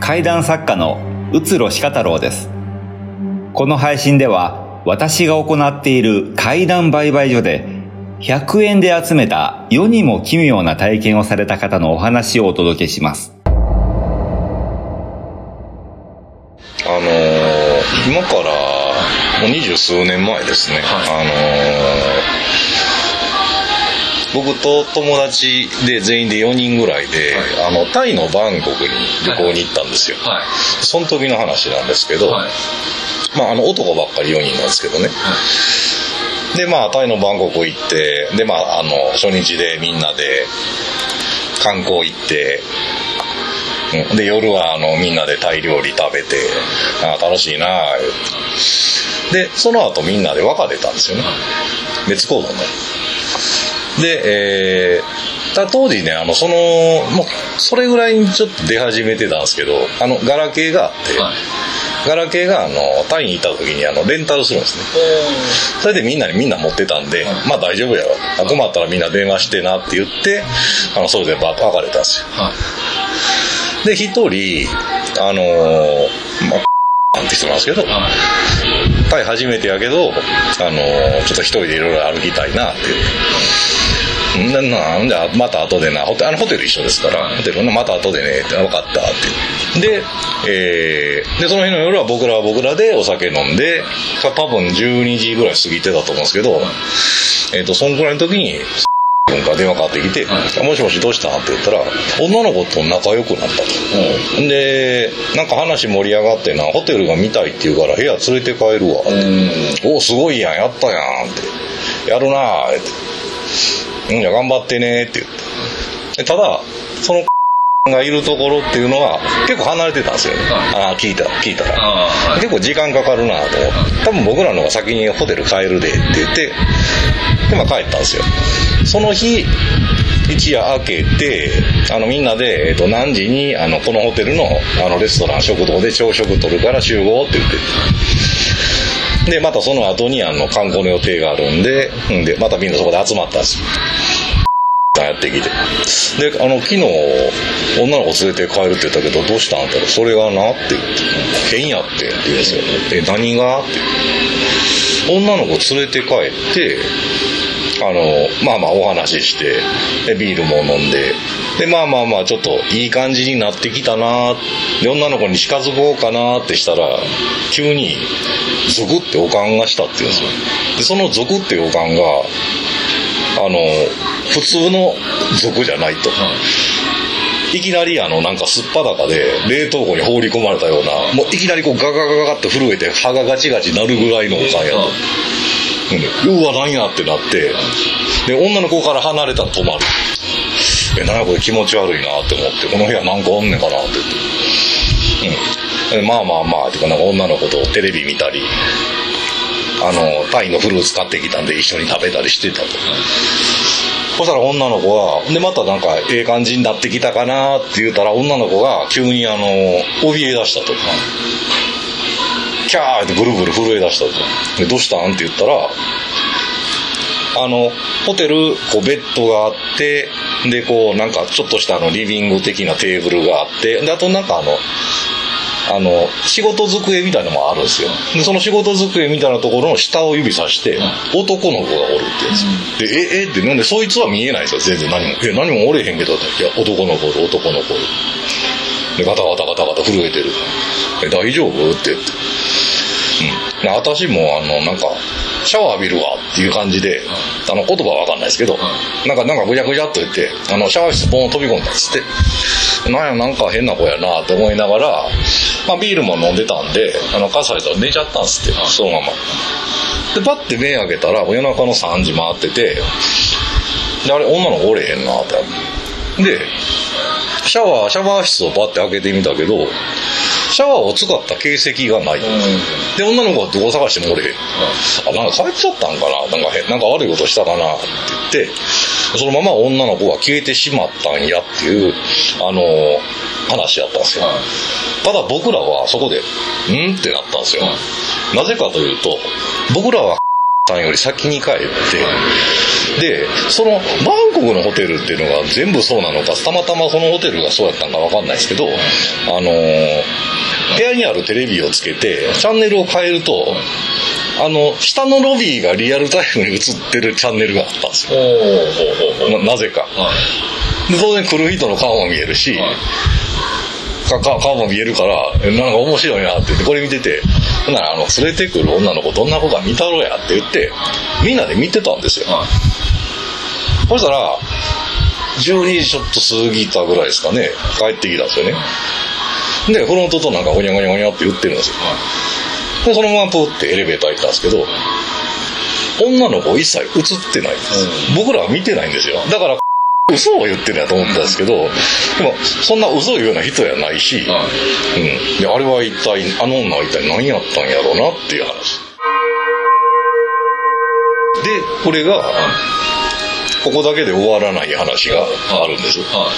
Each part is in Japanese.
怪談作家のうつろしか太郎です。この配信では私が行っている怪談売買所で100円で集めた世にも奇妙な体験をされた方のお話をお届けします。あのー今からもう二十数年前ですね、あのー僕と友達で全員で4人ぐらいで、あのタイのバンコクに旅行に行ったんですよ、はい。その時の話なんですけど、はい。まああの男ばっかり4人なんですけどね。でまあタイのバンコク行ってでまああの初日でみんなで観光行ってうん。で夜はあのみんなでタイ料理食べてあ楽しいなでその後みんなで別れたんですよね。別行動ねでえーた当時ねあのそのもうそれぐらいにちょっと出始めてたんですけどあのガラケーがあって、はい。ガラケーがあのタイに行った時にあのレンタルするんですね。それでみんなにみんな持ってたんで、まあ大丈夫やわ。あ困ったらみんな電話してなって言ってあのそれでバッと別れたんですよ。はい。で一人あのーまあなんて人なんですけどはい。タイ初めてやけど、あのーちょっと一人でいろいろ歩きたいなってななんじゃまた後でな。ホテあのホテル一緒ですから、ホテルのまた後でねって分かったってで,、えーでその日の夜は僕らは僕らでお酒飲んで多分12時ぐらい過ぎてたと思うんですけど、えっ、とそんくらいの時に君から電話かかってきて「もしもしどうした？ん?」って言ったら女の子と仲良くなったと、でなんか話盛り上がってなホテルが見たいって言うから部屋連れて帰るわって、おおすごいやん。やったやんってやるなーってうんじゃあ頑張ってねって言ってでただその がいるところっていうのは結構離れてたんですよ。ね、ああ聞いた聞いたら。はい。結構時間かかるなと。思って多分僕らの方が先にホテル帰るでって言ってで、まあ、帰ったんですよ。その日一夜明けてあのみんなで、えっと何時にあのこのホテルのあのレストラン食堂で朝食取るから集合って言ってでまたその後にあの観光の予定があるんでんでまたみんなそこで集まったんです。よやってきて。であの昨日女の子連れて帰るって言ったけどどうしたん？って言ったらそれがなって言って変やってって言うんですよえ何が？って。女の子連れて帰ってあのまあまあお話ししてでビールも飲んででまあまあまあちょっといい感じになってきたなで女の子に近づこうかなってしたら急にゾクっておかんがしたって言うんですよ。でそのゾクっておかんがあの普通の族じゃないと、いきなりあのなんかすっぱだかで冷凍庫に放り込まれたようなもういきなりこうガガガガって震えて歯がガチガチなるぐらいのおかんやと、うん、うわ何やってなって。で女の子から離れたら止まる。えなんやこれ気持ち悪いなって思って。この部屋なんかおんねんかなって。言って、うん、まあまあまあってかなんか女の子とテレビ見たりあのタイのフルーツ買ってきたんで一緒に食べたりしてたと、そしたら女の子がでまたなんかええ感じになってきたかなって言うたら女の子が急にあの怯え出したと。かキャーってぐるぐる震え出したとでどうしたんって言ったらあのホテルこうベッドがあってでこうなんかちょっとしたあのリビング的なテーブルがあってであとなんかあのあの仕事机みたいなのもあるんですよ。でその仕事机みたいなところの下を指さして男の子がおるって言うんでええってなんでそいつは見えないですよ全然何も。え何もおれへんけどいや男の子おる男の子でガタガタガタガタ震えてる。え大丈夫って言って。うん。で私もあのなんかシャワー浴びるわっていう感じで、あの言葉はわかんないですけど、なんかなんかぐちゃぐちゃっと言ってあのシャワー室ボーン飛び込んだっつってなんやなんか変な子やなって思いながら、まあ、ビールも飲んでたんであの傘されたら寝ちゃったんですってそのまま。でパッて目開けたら夜中の3時回っててであれ女の子おれへんなって。でシャワーシャワー室をパッて開けてみたけどシャワーを使った形跡がない、で女の子はどこ探してもおれへん、あなんか帰っちゃったんかな？なんか変なんか悪いことしたかな？って言ってそのまま女の子が消えてしまったんやっていうあの話やったんですよ、ただ僕らはそこで「ん?」ってなったんですよ、なぜかというと僕らはさんより先に帰って、で、そのバンコクのホテルっていうのが全部そうなのか、たまたまそのホテルがそうやったのかわかんないですけど、あのー部屋にあるテレビをつけて、チャンネルを変えると、あの、下のロビーがリアルタイムに映ってるチャンネルがあったんですよ。ななぜか。はいで当然来る人の顔も見えるし、はいかか顔も見えるから、えなんか面白いなって言って、これ見てて、ほんなら、あの、連れてくる女の子どんな子か見たろうやって言って、みんなで見てたんですよ。はいそしたら、12時ちょっと過ぎたぐらいですかね、帰ってきたんですよね。で、フロントとなんかゴニャゴニャゴニャって言ってるんですよ。で、そのままプーってエレベーター行ったんですけど、女の子一切映ってないんです。僕らは見てないんですよ。だから、嘘を言ってるんやと思ったんですけど、でも、そんな嘘を言うような人やないし、はいうん。で、あれは一体、あの女は一体何やったんやろうなっていう話。で、これが、ここだけで終わらない話があるんです。は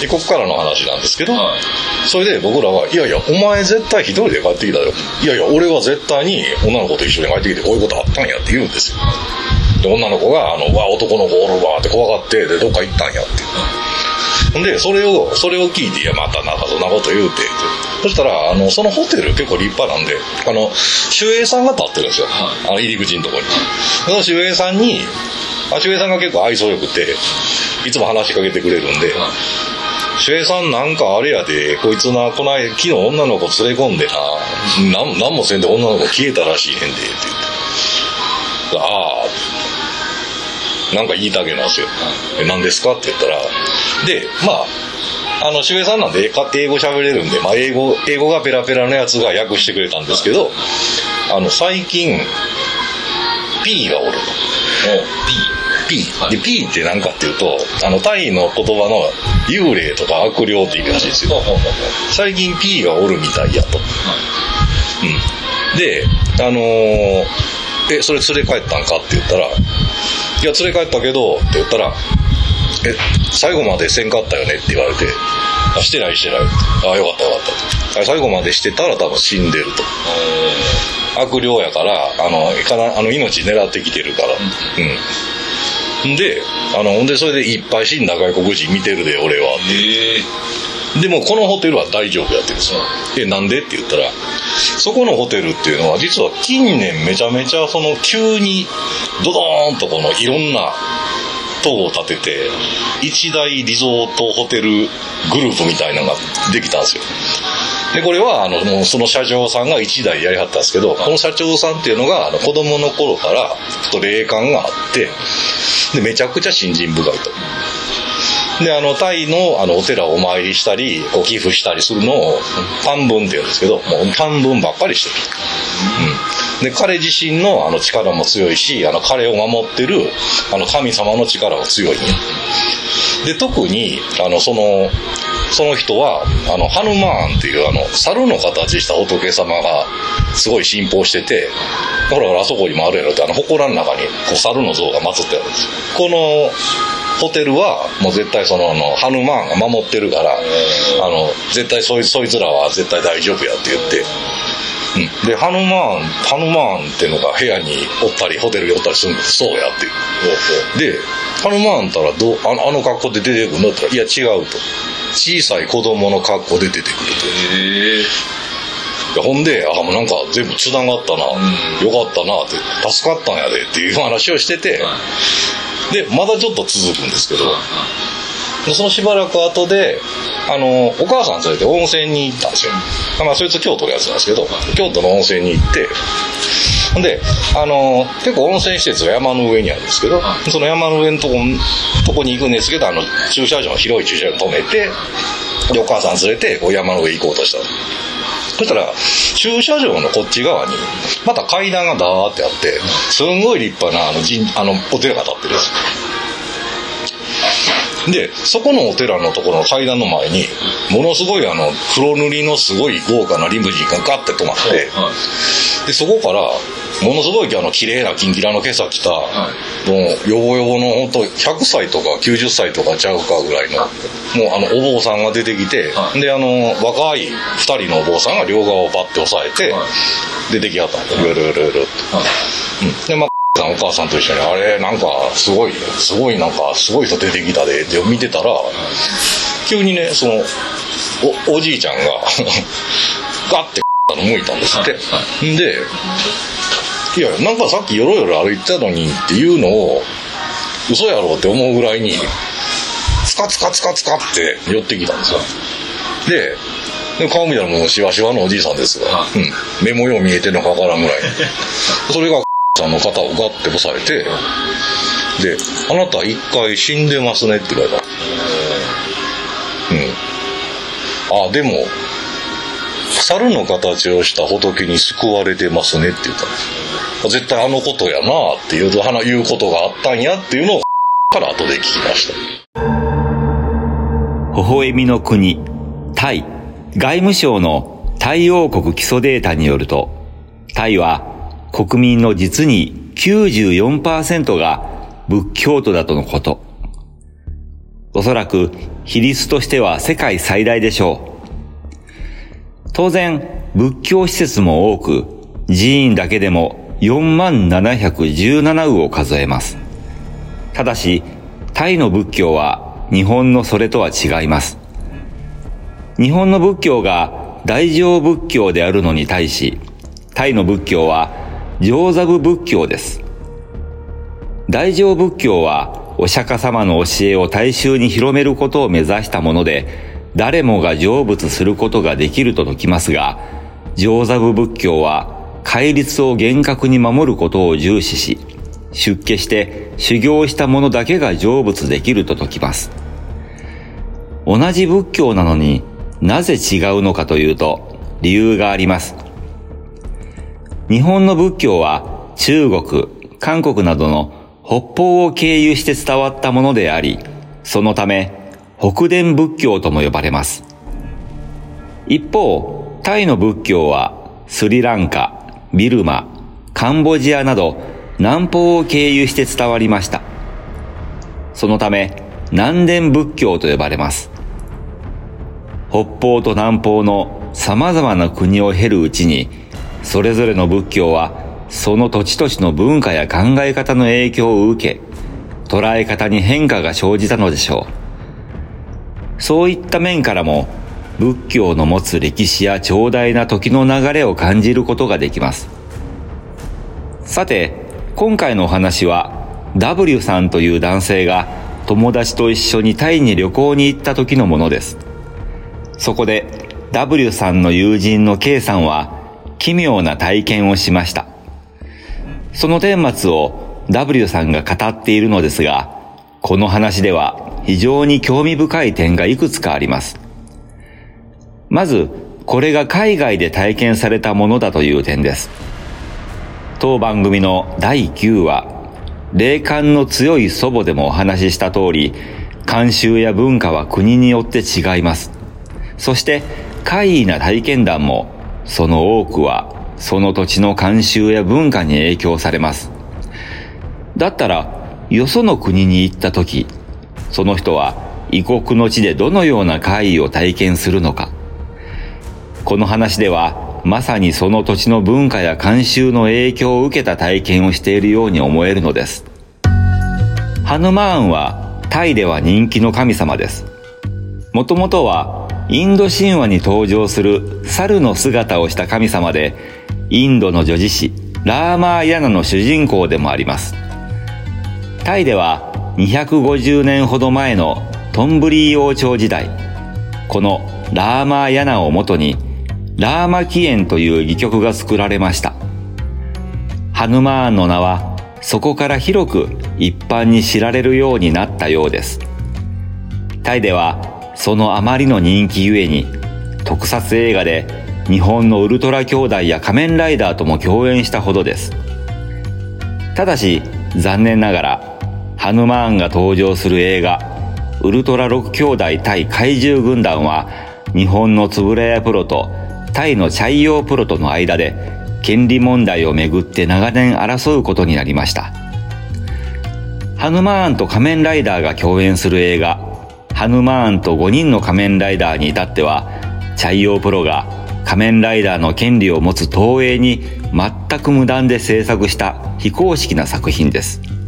で、ここからの話なんですけどい、はいそれで僕らは、いやいや、お前絶対一人で帰ってきたよ。いやいや、俺は絶対に女の子と一緒に帰ってきてこういうことあったんやって言うんですよ。で、女の子が、あの、うわ、男の子おるわって怖がって、で、どっか行ったんやって。ほんで、それを、それを聞いて、いや、またなんかそんなこと言うて。そしたら、あの、そのホテル結構立派なんで、あの、守衛さんが立ってるんですよ。はいあの、入り口のところに。その守衛さんに、あ守衛さんが結構愛想よくて、いつも話しかけてくれるんで、守衛さんなんかあれやで、こいつな、こない、昨日女の子連れ込んでな、なん、なんもせんで女の子消えたらしいねんで、って言って。ああ、なんか言いたげなんですよ。え、何ですか？って言ったら、で、まあ、あの、守衛さんなんで、英語喋れるんで、まあ、英語、英語がペラペラのやつが訳してくれたんですけど、あの、最近、P がおると。P。はいで、P って何かっていうと、あの、タイの言葉の幽霊とか悪霊って意味らしいですよ。最近 P がおるみたいやと。うん。で、あのーえ、それ連れ帰ったんかって言ったら、いや、連れ帰ったけど、って言ったら、え、最後までせんかったよね？って言われて、あ、してないしてない。あ、よかったよかった。あ最後までしてたら多分死んでると。悪霊やから、あの、かなあの命狙ってきてるから。うん。んで、あの、ほんで、それでいっぱい死んだ外国人見てるで、俺は。へえでもこのホテルは大丈夫やって言うんですよ。え、なんで？って言ったら、そこのホテルっていうのは実は近年めちゃめちゃその急にドドーンとこのいろんな塔を建てて、一大リゾートホテルグループみたいなのができたんですよ。で、これは、あの、その社長さんが一台やりはったんですけど、この社長さんっていうのが、あの、子供の頃から、ちょっと霊感があって、で、めちゃくちゃ信心深いと。で、あの、タイの、あの、お寺をお参りしたり、こう寄付したりするのを、短文って言うんですけど、もう短文ばっかりしてる。うん。で、彼自身の、あの、力も強いし、あの、彼を守ってる、あの、神様の力も強いんで、特に、あの、その、その人は、あの、ハヌマーンっていう、あの、猿の形した仏様が、すごい信奉してて、ほらほら、あそこにもあるやろって、あの、祠の中に、こう、猿の像が祀ってあるんですよ。この、ホテルは、もう絶対その、あの、ハヌマーンが守ってるから、あの、絶対そいそいつらは絶対大丈夫やって言って、うん。で、ハヌマーン、ハヌマーンっていうのが部屋におったり、ホテルにおったりするんです。そうやっていう。で、ハヌマーンったらどう、あの、あの格好で出てくるのって言ったら、いや違うと。小さい子供の格好で出てくると。へほんで、あ、もうなんか全部繋がったな、んよかったなって、助かったんやでっていう話をしてて、で、まだちょっと続くんですけど、でそのしばらく後で、あの、お母さん連れて温泉に行ったんですよ。まあ、そいつ京都のやつなんですけど、京都の温泉に行って、ほんで、あの、結構温泉施設が山の上にあるんですけど、その山の上のとこ、とこに行くんですけど、あの、駐車場の、広い駐車場に止めて、で、お母さん連れて、こう山の上行こうとしたそしたら、駐車場のこっち側に、また階段がダーってあって、すんごい立派な、あの、あの、お寺が建ってるんです。で、そこのお寺のところの階段の前に、ものすごいあの、黒塗りのすごい豪華なリムジンがガッて止まって、で、そこから、ものすごいあの、綺麗なキンキラの今朝着た、はもう、ヨボヨボの本当100歳とか90歳とかちゃうかぐらいの、もうあの、お坊さんが出てきて、はいで、あの、若い2人のお坊さんが両側をパッて押さえて、は出てきはったん。ルルルルルって。はいうん。で、まあ、さんお母さんと一緒に、あれ、なんか、すごい、すごい、なんか、すごい人出てきたで、って見てたら、急にね、その、お、おじいちゃんが、ガッて、あの、向いたんですって。はいんで、いや、なんかさっきよろよろ歩いてたのにっていうのを、嘘やろうって思うぐらいに、ツカツカツカツカって寄ってきたんですよ。で、で顔見たらもうシワシワのおじいさんですが、はうん。目もよう見えてるのかわからんぐらいに。それが、さんの肩をガッて押さえて、で、あなた一回死んでますねって言われた。うん。あ、でも、猿の形をした仏に救われてますねって言ったんです。絶対あのことやなっていう話いうことがあったんやっていうのをから後で聞きました。微笑みの国、タイ、外務省のタイ王国基礎データによると、タイは国民の実に94%が仏教徒だとのこと。おそらく比率としては世界最大でしょう。当然、仏教施設も多く、寺院だけでも4万717羽を数えます。ただし、タイの仏教は日本のそれとは違います。日本の仏教が大乗仏教であるのに対し、タイの仏教は上座部仏教です。大乗仏教はお釈迦様の教えを大衆に広めることを目指したもので、誰もが成仏することができると説きますが、上座部仏教は戒律を厳格に守ることを重視し、出家して修行した者だけが成仏できると説きます。同じ仏教なのになぜ違うのかというと理由があります。日本の仏教は中国、韓国などの北方を経由して伝わったものであり、そのため北伝仏教とも呼ばれます。一方、タイの仏教はスリランカ、ビルマ、カンボジアなど南方を経由して伝わりました。そのため南伝仏教と呼ばれます。北方と南方の様々な国を経るうちに、それぞれの仏教はその土地土地の文化や考え方の影響を受け、捉え方に変化が生じたのでしょう。そういった面からも、仏教の持つ歴史や長大な時の流れを感じることができます。さて、今回のお話は、W さんという男性が友達と一緒にタイに旅行に行った時のものです。そこで W さんの友人の K さんは奇妙な体験をしました。その顛末を W さんが語っているのですが、この話では非常に興味深い点がいくつかあります。まず、これが海外で体験されたものだという点です。当番組の第9話、霊感の強い祖母でもお話しした通り、慣習や文化は国によって違います。そして、怪異な体験談も、その多くは、その土地の慣習や文化に影響されます。だったら、よその国に行った時、その人は異国の地でどのような怪異を体験するのか。この話では、まさにその土地の文化や慣習の影響を受けた体験をしているように思えるのです。ハヌマーンはタイでは人気の神様です。もともとはインド神話に登場する猿の姿をした神様で、インドの女子誌ラーマーヤナの主人公でもあります。タイでは250年ほど前のトンブリー王朝時代、このラーマーヤナをもとにラーマキエンという戯曲が作られました。ハヌマーンの名はそこから広く一般に知られるようになったようです。タイではそのあまりの人気ゆえに特撮映画で日本のウルトラ兄弟や仮面ライダーとも共演したほどです。ただし残念ながらハヌマーンが登場する映画ウルトラ6兄弟対怪獣軍団は日本のつぶらやプロとタイのチャイヨープロとの間で権利問題をめぐって長年争うことになりました。ハヌマーンと仮面ライダーが共演する映画、ハヌマーンと5人の仮面ライダーに至っては、チャイヨープロが仮面ライダーの権利を持つ東映に全く無断で制作した非公式な作品です。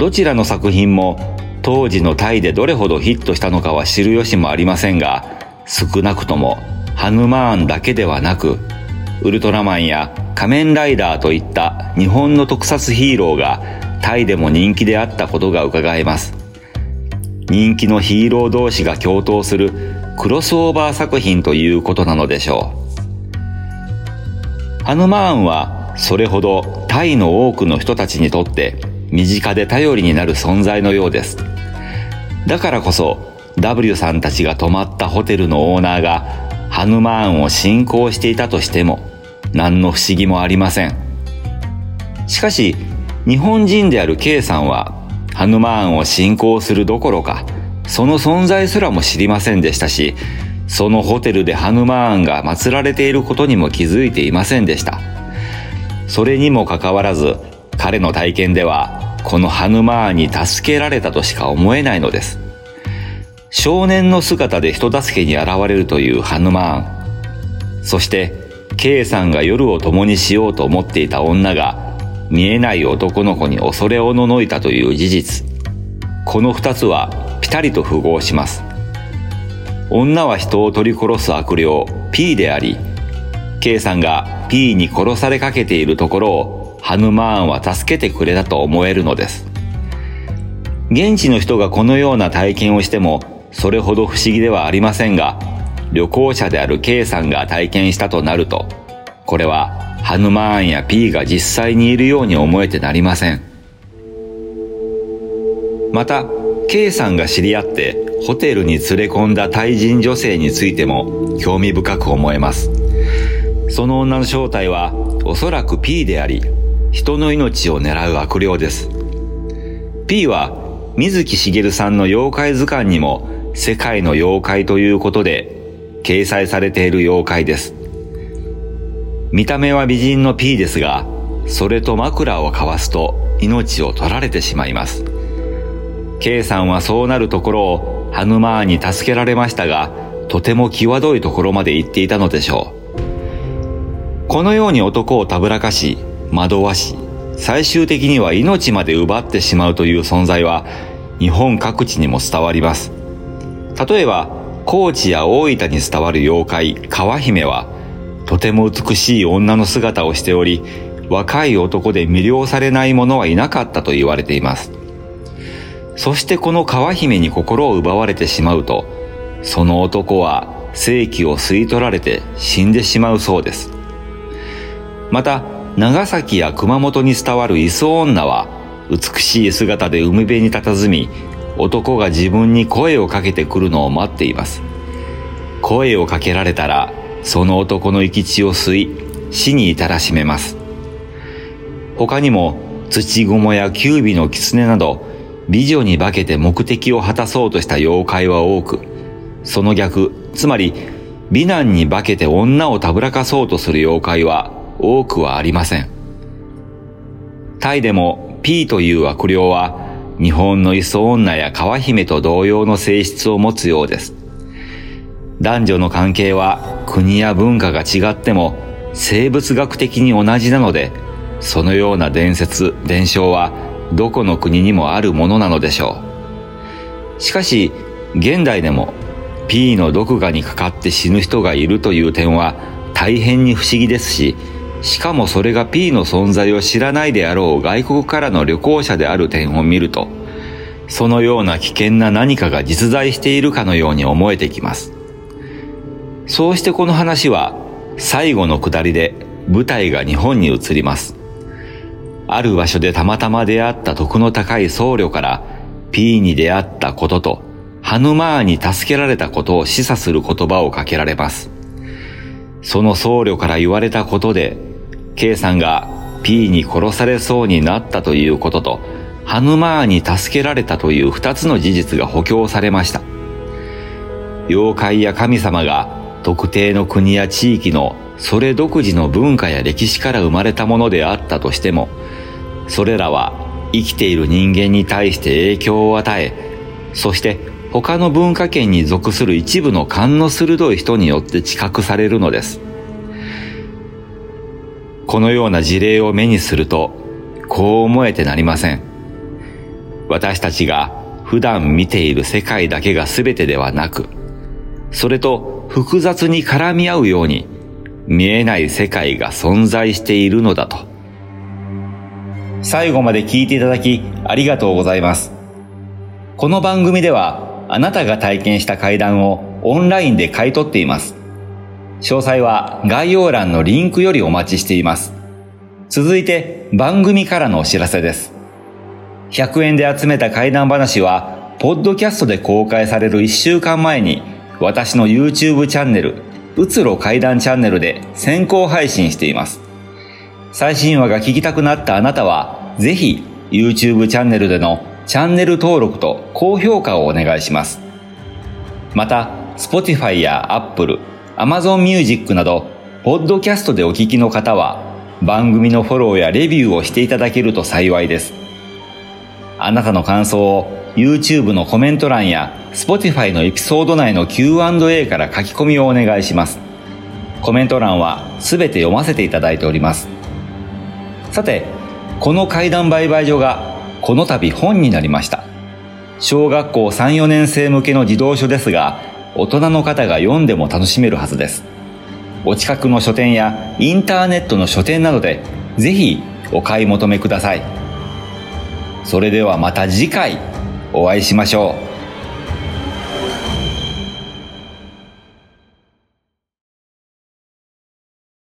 どちらの作品も当時のタイでどれほどヒットしたのかは知る由もありませんが、少なくともハヌマーンだけではなく、ウルトラマンや仮面ライダーといった日本の特撮ヒーローがタイでも人気であったことが伺えます。人気のヒーロー同士が共闘するクロスオーバー作品ということなのでしょう。ハヌマーンはそれほどタイの多くの人たちにとって身近で頼りになる存在のようです。だからこそ W さんたちが泊まったホテルのオーナーがハヌマーンを信仰していたとしても何の不思議もありません。しかし日本人である K さんはハヌマーンを信仰するどころかその存在すらも知りませんでしたしそのホテルでハヌマーンが祀られていることにも気づいていませんでした。それにもかかわらず彼の体験ではこのハヌマーンに助けられたとしか思えないのです。少年の姿で人助けに現れるというハヌマーン。そして、K さんが夜を共にしようと思っていた女が、見えない男の子に恐れおののいたという事実。この二つはピタリと符合します。女は人を取り殺す悪霊 P であり、K さんが P に殺されかけているところをハヌマーンは助けてくれたと思えるのです。現地の人がこのような体験をしてもそれほど不思議ではありませんが、旅行者である K さんが体験したとなると、これはハヌマーンや P が実際にいるように思えてなりません。また、K さんが知り合ってホテルに連れ込んだタイ人女性についても興味深く思えます。その女の正体はおそらく P であり、人の命を狙う悪霊です。P は水木しげるさんの妖怪図鑑にも世界の妖怪ということで掲載されている妖怪です。見た目は美人の P ですが、それと枕を交わすと命を取られてしまいます。K さんはそうなるところをハヌマーンに助けられましたが、とても際どいところまで行っていたのでしょう。このように男をたぶらかし、惑わし、最終的には命まで奪ってしまうという存在は日本各地にも伝わります。例えば、高知や大分に伝わる妖怪、川姫は、とても美しい女の姿をしており、若い男で魅了されない者はいなかったと言われています。そしてこの川姫に心を奪われてしまうと、その男は正気を吸い取られて死んでしまうそうです。また、長崎や熊本に伝わる磯女は、美しい姿で海辺に佇み、男が自分に声をかけてくるのを待っています。声をかけられたら、その男の生き血を吸い、死に至らしめます。他にも、土蜘蛛やキュービの狐など、美女に化けて目的を果たそうとした妖怪は多く、その逆、つまり、美男に化けて女をたぶらかそうとする妖怪は多くはありません。タイでも P という悪霊は日本の磯女や川姫と同様の性質を持つようです。男女の関係は国や文化が違っても生物学的に同じなので、そのような伝説、伝承はどこの国にもあるものなのでしょう。しかし、現代でも P の毒牙にかかって死ぬ人がいるという点は大変に不思議ですし、しかもそれが P の存在を知らないであろう外国からの旅行者である点を見ると、そのような危険な何かが実在しているかのように思えてきます。そうしてこの話は最後の下りで舞台が日本に移ります。ある場所でたまたま出会った徳の高い僧侶から P に出会ったこととハヌマーに助けられたことを示唆する言葉をかけられます。その僧侶から言われたことで K さんが P に殺されそうになったということと、ハヌマーに助けられたという二つの事実が補強されました。妖怪や神様が特定の国や地域のそれ独自の文化や歴史から生まれたものであったとしても、それらは生きている人間に対して影響を与え、そして他の文化圏に属する一部の勘の鋭い人によって知覚されるのです。このような事例を目にすると、こう思えてなりません。私たちが普段見ている世界だけが全てではなく、それと複雑に絡み合うように、見えない世界が存在しているのだと。最後まで聞いていただきありがとうございます。この番組ではあなたが体験した階段をオンラインで買い取っています。詳細は概要欄のリンクよりお待ちしています。続いて番組からのお知らせです。100円で集めた怪談話は、ポッドキャストで公開される1週間前に、私の YouTube チャンネル、うつろ怪談チャンネルで先行配信しています。最新話が聞きたくなったあなたは、ぜひ YouTube チャンネルでのチャンネル登録と高評価をお願いします。また、Spotify や Apple、Amazon Music など、ポッドキャストでお聞きの方は、番組のフォローやレビューをしていただけると幸いです。あなたの感想を YouTube のコメント欄や Spotify のエピソード内の Q&A から書き込みをお願いします。コメント欄はすべて読ませていただいております。さて、この階段売買所がこの度本になりました。小学校3、4年生向けの児童書ですが、大人の方が読んでも楽しめるはずです。お近くの書店やインターネットの書店などで、ぜひお買い求めください。それではまた次回お会いしましょう。